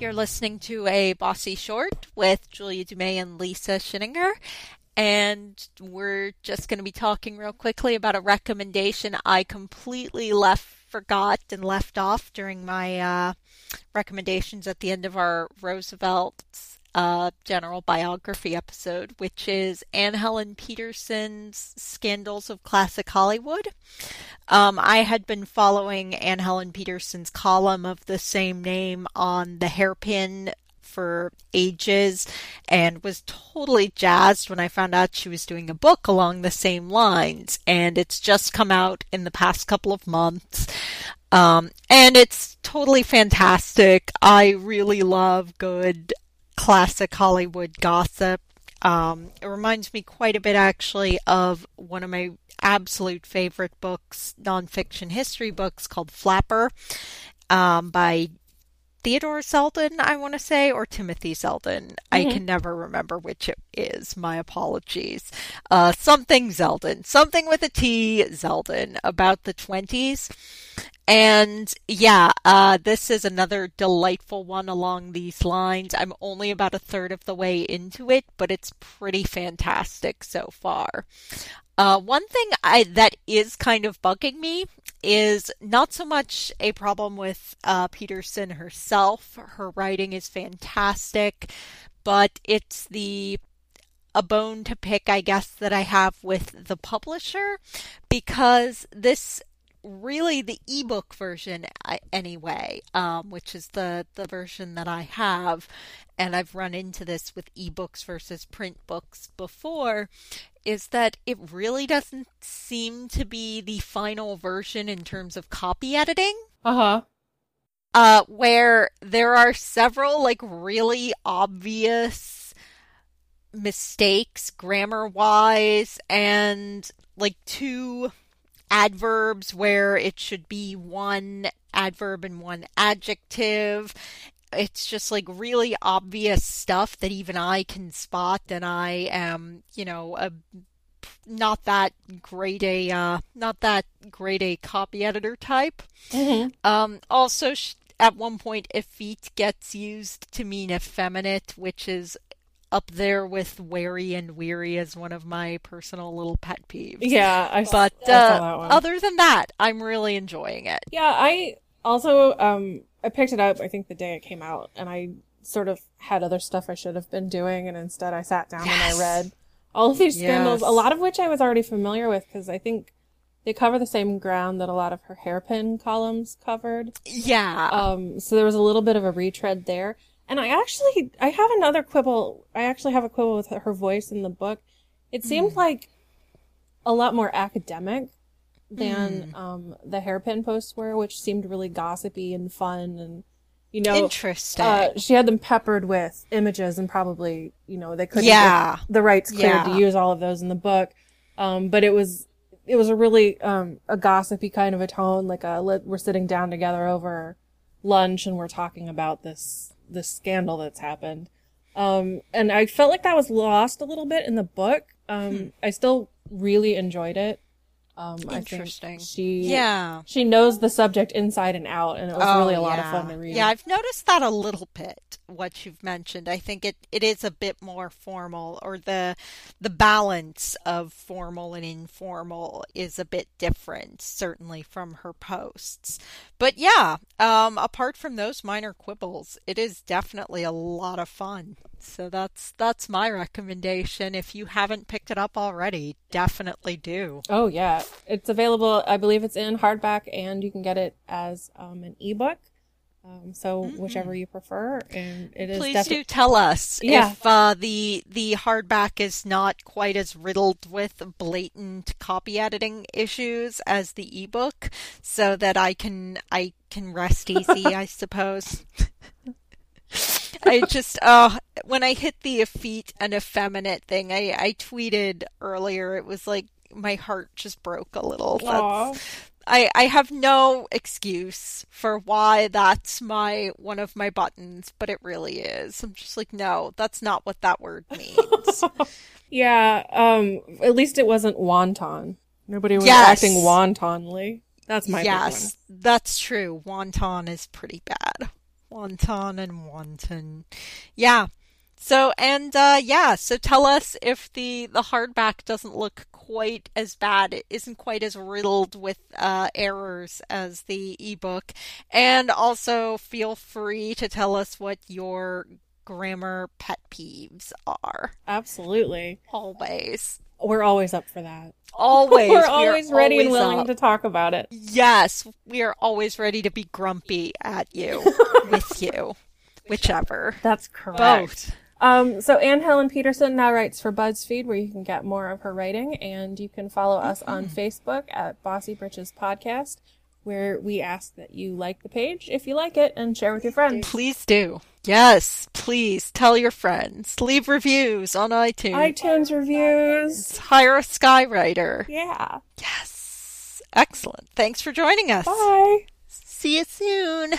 You're listening to a Bossy Short with Julia Dumais and Lisa Schinninger. And we're just going to be talking real quickly about a recommendation I completely left, forgot, and left off during my uh, recommendations at the end of our Roosevelt's uh, general biography episode, which is Anne Helen Petersen's Scandals of Classic Hollywood. Um, I had been following Anne Helen Petersen's column of the same name on the Hairpin for ages and was totally jazzed when I found out she was doing a book along the same lines. And it's just come out in the past couple of months. Um, and it's totally fantastic. I really love good classic Hollywood gossip. Um, it reminds me quite a bit, actually, of one of my absolute favorite books, nonfiction history books called Flapper um, by Theodore Zeldin, I want to say, or Timothy Zeldin. Mm-hmm. I can never remember which it is. My apologies. Uh, something Zeldin, something with a T, Zeldin, about the 20s. And yeah, uh, this is another delightful one along these lines. I'm only about a third of the way into it, but it's pretty fantastic so far. Uh, one thing I, that is kind of bugging me is not so much a problem with uh, Petersen herself. Her writing is fantastic, but it's the a bone to pick, I guess, that I have with the publisher because this really the ebook version anyway, um, which is the the version that I have, and I've run into this with ebooks versus print books before, is that it really doesn't seem to be the final version in terms of copy editing. Uh-huh. Uh where there are several like really obvious mistakes grammar wise and like two adverbs where it should be one adverb and one adjective. It's just like really obvious stuff that even I can spot, and I am, you know, a not that great a uh, not that great a copy editor type. Mm-hmm. Um, also, at one point, effete gets used to mean effeminate, which is up there with wary and weary as one of my personal little pet peeves. Yeah, I but I uh, other than that, I'm really enjoying it. Yeah, I also um I picked it up I think the day it came out and I sort of had other stuff I should have been doing and instead I sat down yes. and I read all of these scandals, yes. a lot of which I was already familiar with because I think they cover the same ground that a lot of her hairpin columns covered. Yeah. Um so there was a little bit of a retread there. And I actually, I have another quibble. I actually have a quibble with her voice in the book. It seemed mm. like a lot more academic than mm. um, the hairpin posts were, which seemed really gossipy and fun and you know interesting. Uh, she had them peppered with images and probably you know they couldn't yeah. get the rights cleared yeah. to use all of those in the book. Um, but it was it was a really um, a gossipy kind of a tone, like a we're sitting down together over lunch and we're talking about this the scandal that's happened. Um, and I felt like that was lost a little bit in the book. Um, hmm. I still really enjoyed it. Um, Interesting. She yeah she knows the subject inside and out, and it was oh, really a lot of fun to read. Yeah, I've noticed that a little bit. What you've mentioned, I think it, it is a bit more formal, or the the balance of formal and informal is a bit different, certainly from her posts. But yeah, um, apart from those minor quibbles, it is definitely a lot of fun. So that's that's my recommendation. If you haven't picked it up already, definitely do. Oh yeah, it's available. I believe it's in hardback, and you can get it as um, an ebook. Um, so mm-hmm. whichever you prefer, and it is. Please defi- do tell us yeah. if uh, the the hardback is not quite as riddled with blatant copy editing issues as the ebook, so that I can I can rest easy, I suppose. I just uh when I hit the effete and effeminate thing, I I tweeted earlier. It was like my heart just broke a little. I, I have no excuse for why that's my one of my buttons, but it really is. I'm just like, no, that's not what that word means. yeah, um at least it wasn't wanton. Nobody was yes. acting wantonly. That's my Yes, that's true. Wanton is pretty bad. Wonton and Wanton. Yeah. So and uh, yeah, so tell us if the the hardback doesn't look quite as bad. It isn't quite as riddled with uh, errors as the ebook, and also feel free to tell us what your grammar pet peeves are. Absolutely. Always. We're always up for that. Always. We're We are always ready and willing up. to talk about it. Yes, we are always ready to be grumpy at you, with you, whichever. That's correct. Both. Um, so Anne Helen Petersen now writes for BuzzFeed, where you can get more of her writing, and you can follow us on Facebook at Bossy Britches Podcast, where we ask that you like the page if you like it and share with your friends. Please do. Yes, please tell your friends. Leave reviews on iTunes. iTunes reviews. Hire a skywriter. Yeah. Yes. Excellent. Thanks for joining us. Bye. See you soon.